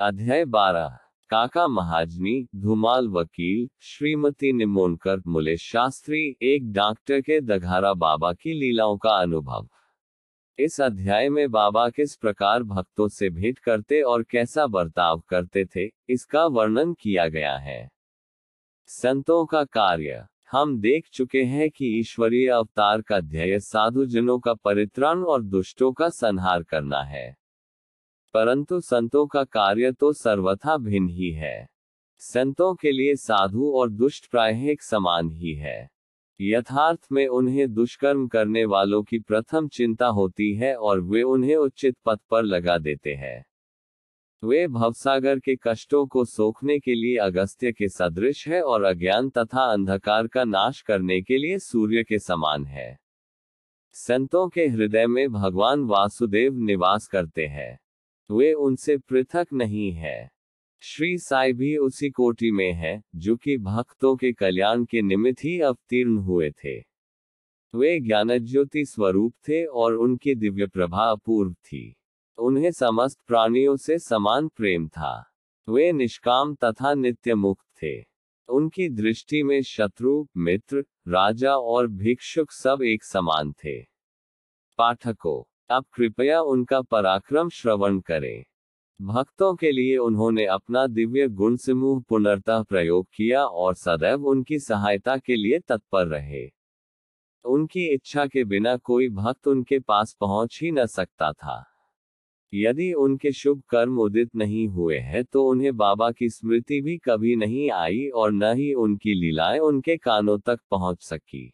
अध्याय बारह। काका महाजनी, धुमाल वकील, श्रीमती निमोनकर, मुले शास्त्री, एक डॉक्टर के दघारा बाबा की लीलाओं का अनुभव। इस अध्याय में बाबा किस प्रकार भक्तों से भेंट करते और कैसा बर्ताव करते थे, इसका वर्णन किया गया है। संतों का कार्य। हम देख चुके हैं कि ईश्वरीय अवतार का ध्येय साधुजनों का परित्राण और दुष्टों का संहार करना है। परंतु संतों का कार्य तो सर्वथा भिन्न ही है। संतों के लिए साधु और दुष्ट प्राय एक समान ही है। यथार्थ में उन्हें दुष्कर्म करने वालों की प्रथम चिंता होती है और वे उन्हें उचित पथ पर लगा देते हैं। वे भवसागर के कष्टों को सोखने के लिए अगस्त्य के सदृश है और अज्ञान तथा अंधकार का नाश करने के लिए सूर्य के समान है। संतों के हृदय में भगवान वासुदेव निवास करते हैं। वे उनसे पृथक नहीं है। श्री साई भी उसी कोटि में है, जो कि भक्तों के कल्याण के निमित्त ही अवतीर्ण हुए थे। वे ज्ञानज्योति स्वरूप थे और उनकी दिव्य प्रभा अपूर्व थी। उन्हें समस्त प्राणियों से समान प्रेम था। वे निष्काम तथा नित्य मुक्त थे। उनकी दृष्टि में शत्रु, मित्र, राजा और भिक्षुक सब एक समान थे। पाठकों अब कृपया उनका पराक्रम श्रवण करें। भक्तों के लिए उन्होंने अपना दिव्य गुण समूह पुनर्तः प्रयोग किया और सदैव उनकी सहायता के लिए तत्पर रहे। उनकी इच्छा के बिना कोई भक्त उनके पास पहुँच ही न सकता था। यदि उनके शुभ कर्म उदित नहीं हुए हैं तो उन्हें बाबा की स्मृति भी कभी नहीं आई और न ही उनकी लीलाएँ उनके कानों तक पहुँच सकी।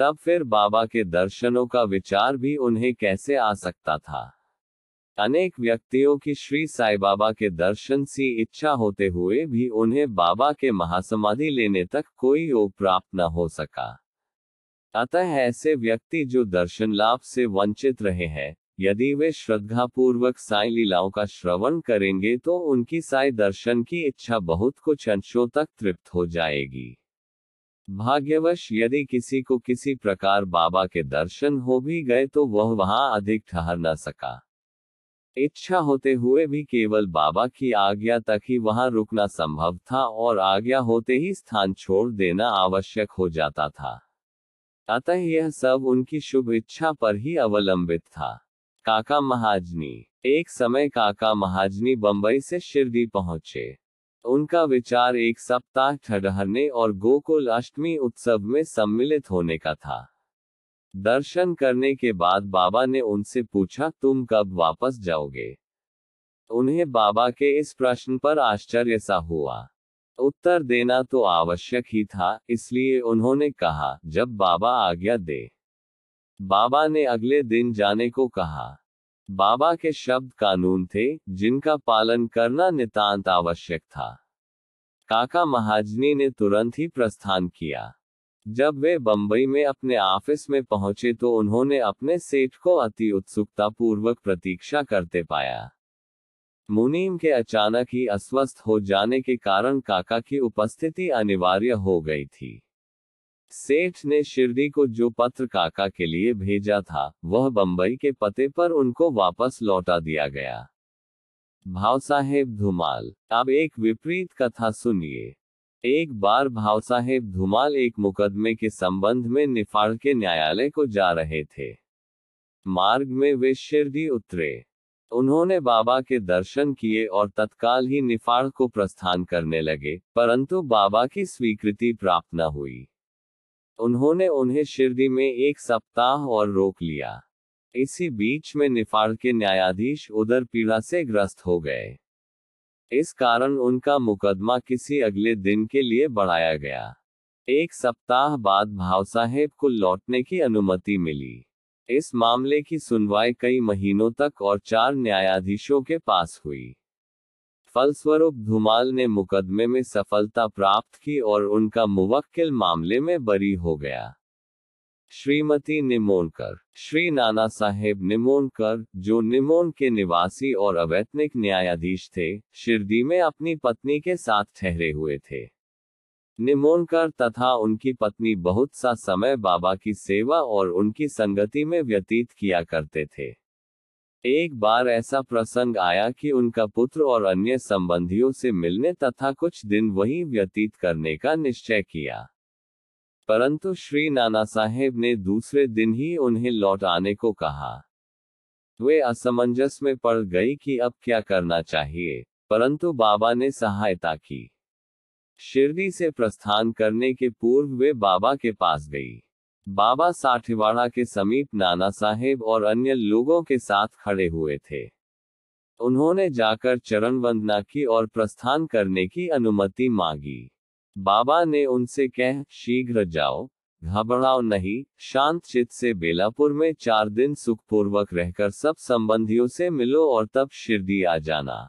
तब फिर बाबा के दर्शनों का विचार भी उन्हें कैसे आ सकता था? अनेक व्यक्तियों की श्री साई बाबा के दर्शन सी इच्छा होते हुए भी उन्हें बाबा के महासमाधि लेने तक कोई योग प्राप्त न हो सका। अतः ऐसे व्यक्ति जो दर्शन लाभ से वंचित रहे हैं, यदि वे श्रद्धापूर्वक साई लीलाओं का श्रवण करेंगे तो उनकी साई दर्शन की इच्छा बहुत कुछ अंशों तक तृप्त हो जाएगी। भाग्यवश यदि किसी को किसी प्रकार बाबा के दर्शन हो भी गए तो वह वहाँ अधिक ठहर न सका। इच्छा होते हुए भी केवल बाबा की आज्ञा तक ही वहाँ रुकना संभव था और आज्ञा होते ही स्थान छोड़ देना आवश्यक हो जाता था। अतः यह सब उनकी शुभ इच्छा पर ही अवलंबित था। काका महाजनी, एक समय काका महाजनी बंबई से शिरडी पहुँचे। उनका विचार एक सप्ताह ठहरने और गोकुल अष्टमी उत्सव में सम्मिलित होने का था। दर्शन करने के बाद बाबा ने उनसे पूछा, तुम कब वापस जाओगे? उन्हें बाबा के इस प्रश्न पर आश्चर्य सा हुआ। उत्तर देना तो आवश्यक ही था, इसलिए उन्होंने कहा, जब बाबा आज्ञा दे। बाबा ने अगले दिन जाने को कहा। बाबा के शब्द कानून थे, जिनका पालन करना नितांत आवश्यक था। काका महाजनी ने तुरंत ही प्रस्थान किया। जब वे बंबई में अपने ऑफ़िस में पहुँचे तो उन्होंने अपने सेठ को अति उत्सुकता पूर्वक प्रतीक्षा करते पाया। मुनीम के अचानक ही अस्वस्थ हो जाने के कारण काका की उपस्थिति अनिवार्य हो गई थी। सेठ ने शिरडी को जो पत्र काका के लिए भेजा था, वह बंबई के पते पर उनको वापस लौटा दिया गया। भाव साहेब धुमाल, अब एक विपरीत कथा सुनिए। एक बार भाव साहेब धुमाल एक मुकदमे के संबंध में निफाड़ के न्यायालय को जा रहे थे। मार्ग में वे शिरडी उतरे। उन्होंने बाबा के दर्शन किए और तत्काल ही निफाड़ को प्रस्थान करने लगे, परंतु बाबा की स्वीकृति प्राप्त न हुई। उन्होंने उन्हें शिरडी में एक सप्ताह और रोक लिया। इसी बीच में निफाड़ के न्यायाधीश उधर पीड़ा से ग्रस्त हो गए। इस कारण उनका मुकदमा किसी अगले दिन के लिए बढ़ाया गया। एक सप्ताह बाद भाव साहेब को लौटने की अनुमति मिली। इस मामले की सुनवाई कई महीनों तक और चार न्यायाधीशों के पास हुई। फलस्वरूप धुमाल ने मुकदमे में सफलता प्राप्त की और उनका मुवक्किल मामले में बरी हो गया। श्रीमती निमोनकर, श्री नाना साहेब निमोनकर, जो निमोन के निवासी और अवैतनिक न्यायाधीश थे, शिरडी में अपनी पत्नी के साथ ठहरे हुए थे। निमोनकर तथा उनकी पत्नी बहुत सा समय बाबा की सेवा और उनकी संगति में व्यतीत किया करते थे। एक बार ऐसा प्रसंग आया कि उनका पुत्र और अन्य संबंधियों से मिलने तथा कुछ दिन वहीं व्यतीत करने का निश्चय किया। परंतु श्री नाना साहेब ने दूसरे दिन ही उन्हें लौट आने को कहा। वे असमंजस में पड़ गई कि अब क्या करना चाहिए, परंतु बाबा ने सहायता की। शिरडी से प्रस्थान करने के पूर्व वे बाबा के पास गई। बाबा साठीवाड़ा के समीप नाना साहेब और अन्य लोगों के साथ खड़े हुए थे। उन्होंने जाकर चरण वंदना की और प्रस्थान करने की अनुमति मांगी। बाबा ने उनसे कह, शीघ्र जाओ, घबराओ नहीं, शांत चित से बेलापुर में चार दिन सुखपूर्वक रहकर सब संबंधियों से मिलो और तब शिरडी आ जाना।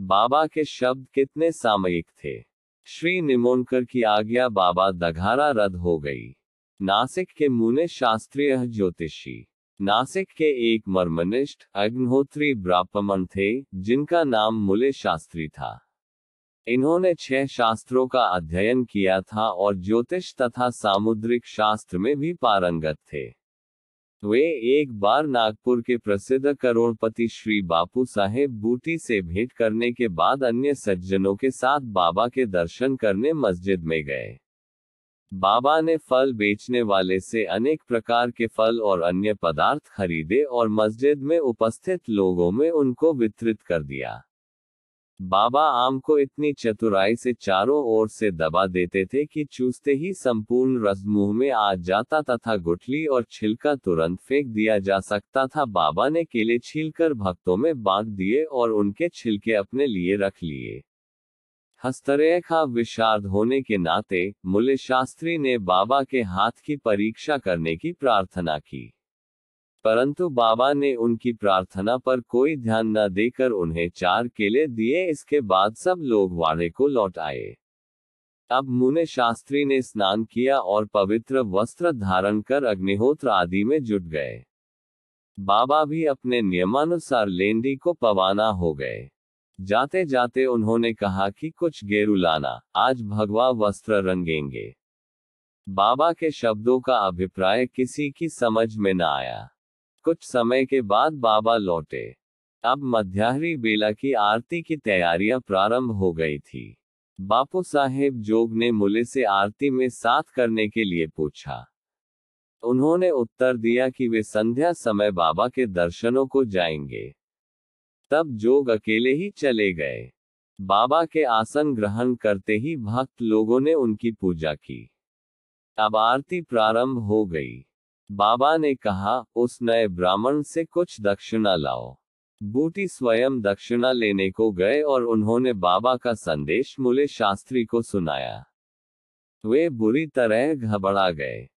बाबा के शब्द कितने सामयिक थे। श्री निमोनकर की आज्ञा बाबा दघारा रद्द हो गई। नासिक के मुने शास्त्रीय ज्योतिषी। नासिक के एक मर्मनिष्ठ अग्निहोत्री ब्राह्मण थे, जिनका नाम मुले शास्त्री था। इन्होंने छह शास्त्रों का अध्ययन किया था और ज्योतिष तथा सामुद्रिक शास्त्र में भी पारंगत थे। वे एक बार नागपुर के प्रसिद्ध करोड़पति श्री बापू साहेब बूटी से भेंट करने के बाद अन्य सज्जनों के साथ बाबा के दर्शन करने मस्जिद में गए। बाबा ने फल बेचने वाले से अनेक प्रकार के फल और अन्य पदार्थ खरीदे और मस्जिद में उपस्थित लोगों में उनको वितरित कर दिया। बाबा आम को इतनी चतुराई से चारों ओर से दबा देते थे कि चूसते ही संपूर्ण रस मुँह में आ जाता तथा गुठली और छिलका तुरंत फेंक दिया जा सकता था। बाबा ने केले छीलकर भक्तों में बांट दिए और उनके छिलके अपने लिए रख लिए। हस्तरेखा विशारद होने के नाते मूल्य शास्त्री ने बाबा के हाथ की परीक्षा करने की प्रार्थना की। परंतु बाबा ने उनकी प्रार्थना पर कोई ध्यान न देकर उन्हें चार केले दिए, इसके बाद सब लोग वाड़े को लौट आए। अब मुने शास्त्री ने स्नान किया और पवित्र वस्त्र धारण कर अग्निहोत्र आदि में जुट गए। बाबा भी अपने नियमानुसार लेंडी को पवाना हो गए। जाते जाते उन्होंने कहा कि कुछ गेरू लाना, आज भगवा वस्त्र रंगेंगे। बाबा के शब्दों का अभिप्राय किसी की समझ में न आया। कुछ समय के बाद बाबा लौटे। अब मध्याहरी बेला की आरती की तैयारियाँ प्रारंभ हो गई थी। बापू साहेब जोग ने मुले से आरती में साथ करने के लिए पूछा। उन्होंने उत्तर दिया कि वे संध्या समय बाबा के दर्शनों को जाएँगे। तब जोग अकेले ही चले गए। बाबा के आसन ग्रहण करते ही भक्त लोगों ने उनकी पूजा की। अब आरती प्रारंभ हो गई। बाबा ने कहा, उस नए ब्राह्मण से कुछ दक्षिणा लाओ। बूटी स्वयं दक्षिणा लेने को गए और उन्होंने बाबा का संदेश मूल्य शास्त्री को सुनाया। वे बुरी तरह घबरा गए।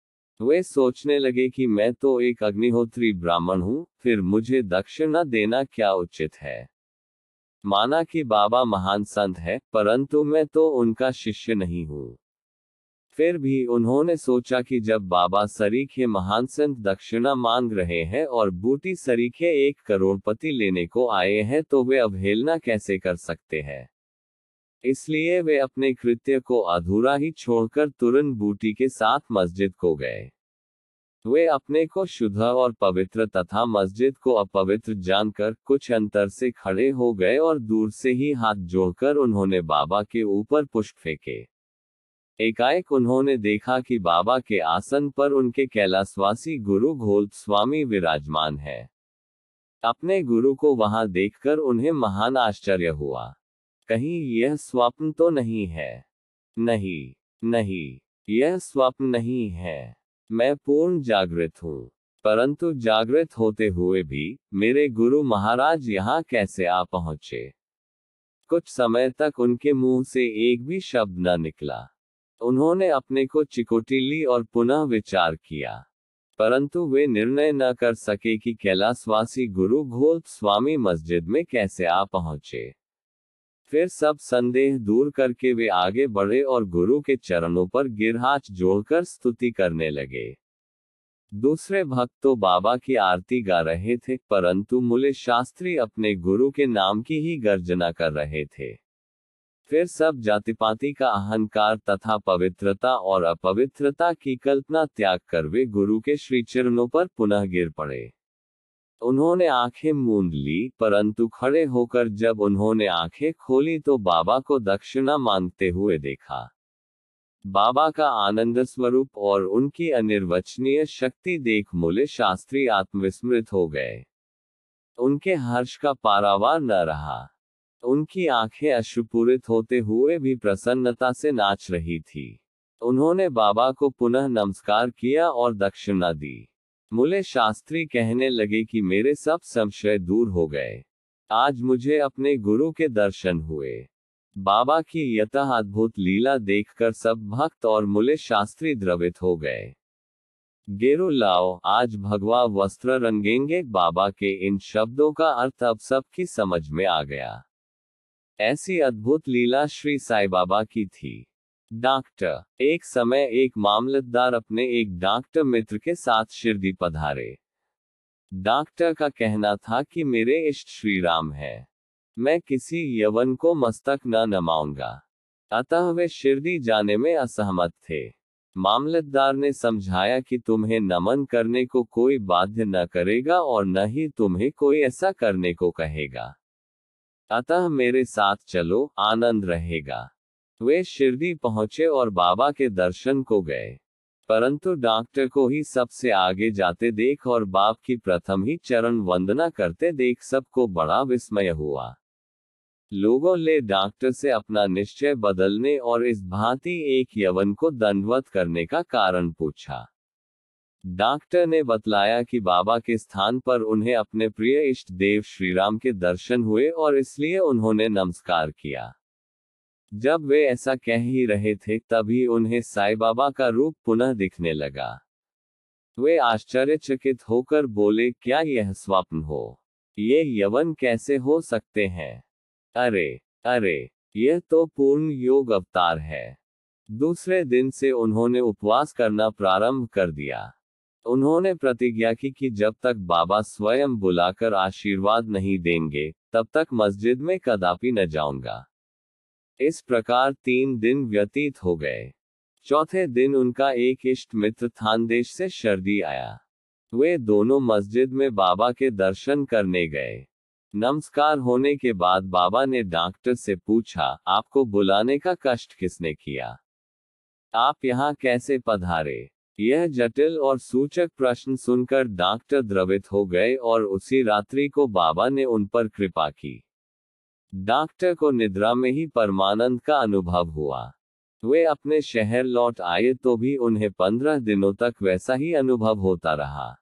वे सोचने लगे कि मैं तो एक अग्निहोत्री ब्राह्मण हूँ, फिर मुझे दक्षिणा देना क्या उचित है? माना कि बाबा महान संत है, परंतु मैं तो उनका शिष्य नहीं हूँ। फिर भी उन्होंने सोचा कि जब बाबा सरीखे महान संत दक्षिणा मांग रहे हैं और बूटी सरीखे एक करोड़पति लेने को आए हैं तो वे अवहेलना कैसे कर सकते हैं? इसलिए वे अपने कृत्य को अधूरा ही छोड़कर तुरंत बूटी के साथ मस्जिद को गए। वे अपने को शुद्ध और पवित्र तथा मस्जिद को अपवित्र जानकर कुछ अंतर से खड़े हो गए और दूर से ही हाथ जोड़कर उन्होंने बाबा के ऊपर पुष्प फेंके। एकाएक उन्होंने देखा कि बाबा के आसन पर उनके कैलाशवासी गुरु घोल स्वामी विराजमान है। अपने गुरु को वहाँ देखकर उन्हें महान आश्चर्य हुआ। कहीं यह स्वप्न तो नहीं है। नहीं नहीं, यह स्वप्न नहीं है। मैं पूर्ण जागृत हूँ, परंतु जागृत होते हुए भी मेरे गुरु महाराज यहाँ कैसे आ पहुँचे? कुछ समय तक उनके मुँह से एक भी शब्द न निकला। उन्होंने अपने को चिकोटी ली और पुनः विचार किया। परंतु वे निर्णय न कर सके कि कैलाशवासी गुरु घोल स्वामी मस्जिद में कैसे आ पहुँचे। फिर सब संदेह दूर करके वे आगे बढ़े और गुरु के चरणों पर गिरहाच जोड़कर स्तुति करने लगे। दूसरे भक्त तो बाबा की आरती गा रहे थे, परंतु मुले शास्त्री अपने गुरु के नाम की ही गर्जना कर रहे थे। फिर सब जातिपाति का अहंकार तथा पवित्रता और अपवित्रता की कल्पना त्याग कर वे गुरु के श्री चरणों पर पुनः गिर पड़े। उन्होंने आँखें मूंद ली, परंतु खड़े होकर जब उन्होंने आँखें खोली तो बाबा को दक्षिणा मांगते हुए देखा। बाबा का आनंद स्वरूप और उनकी अनिर्वचनीय शक्ति देख मूल्य शास्त्री आत्मविस्मृत हो गए। उनके हर्ष का पारावार न रहा। उनकी आँखें अश्रुपूरित होते हुए भी प्रसन्नता से नाच रही थी। उन्होंने बाबा को पुनः नमस्कार किया और दक्षिणा दी। मूल्य शास्त्री कहने लगे कि मेरे सब संशय दूर हो गए। आज मुझे अपने गुरु के दर्शन हुए। बाबा की यतः अद्भुत लीला देखकर सब भक्त और मुले शास्त्री द्रवित हो गए। गेरु लाओ, आज भगवा वस्त्र रंगेंगे। बाबा के इन शब्दों का अर्थ अब सबकी समझ में आ गया। ऐसी अद्भुत लीला श्री साई बाबा की थी। डॉक्टर, एक समय एक मामलतदार अपने एक डॉक्टर मित्र के साथ शिरडी पधारे। डॉक्टर का कहना था कि मेरे इष्ट श्री राम है। मैं किसी यवन को मस्तक न नमाऊँगा। अतः वे शिरडी जाने में असहमत थे। मामलतदार ने समझाया कि तुम्हें नमन करने को कोई बाध्य न करेगा और न ही तुम्हें कोई ऐसा करने को कहेगा। अतः मेरे साथ चलो, आनंद रहेगा। वे शिरडी पहुँचे और बाबा के दर्शन को गए। परंतु डॉक्टर को ही सबसे आगे जाते देख और बाप की प्रथम ही चरण वंदना करते देख सबको बड़ा विस्मय हुआ। लोगों ने डॉक्टर से अपना निश्चय बदलने और इस भांति एक यवन को दंडवत करने का कारण पूछा। डॉक्टर ने बतलाया कि बाबा के स्थान पर उन्हें अपने प्रिय इष्ट देव श्रीराम के दर्शन हुए और इसलिए उन्होंने नमस्कार किया। जब वे ऐसा कह ही रहे थे, तभी उन्हें साई बाबा का रूप पुनः दिखने लगा। वे आश्चर्यचकित होकर बोले, क्या यह स्वप्न हो? ये यवन कैसे हो सकते हैं? अरे अरे, यह तो पूर्ण योग अवतार है। दूसरे दिन से उन्होंने उपवास करना प्रारंभ कर दिया। उन्होंने प्रतिज्ञा की कि जब तक बाबा स्वयं बुलाकर आशीर्वाद नहीं देंगे, तब तक मस्जिद में कदापि न जाऊँगा। इस प्रकार तीन दिन व्यतीत हो गए। चौथे दिन उनका एक इष्ट मित्र थानदेश से शर्दी आया। वे दोनों मस्जिद में बाबा के दर्शन करने गए। नमस्कार होने के बाद बाबा ने डॉक्टर से पूछा, आपको बुलाने का कष्ट किसने किया? आप यहाँ कैसे पधारे? यह जटिल और सूचक प्रश्न सुनकर डॉक्टर द्रवित हो गए और उसी रात्रि को बाबा ने उन पर कृपा की। डॉक्टर को निद्रा में ही परमानंद का अनुभव हुआ। वे अपने शहर लौट आए तो भी उन्हें पंद्रह दिनों तक वैसा ही अनुभव होता रहा।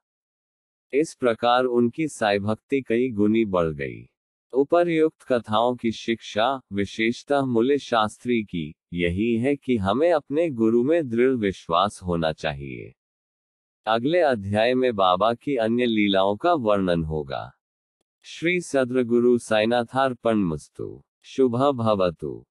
इस प्रकार उनकी साई भक्ति कई गुनी बढ़ गई। उपरयुक्त कथाओं की शिक्षा, विशेषतः मूल्य शास्त्री की, यही है कि हमें अपने गुरु में दृढ़ विश्वास होना चाहिए। अगले अध्याय में बाबा की अन्य लीलाओं का वर्णन होगा। श्री सद्रगुरु गुरु मस्तु। शुभ भवतु।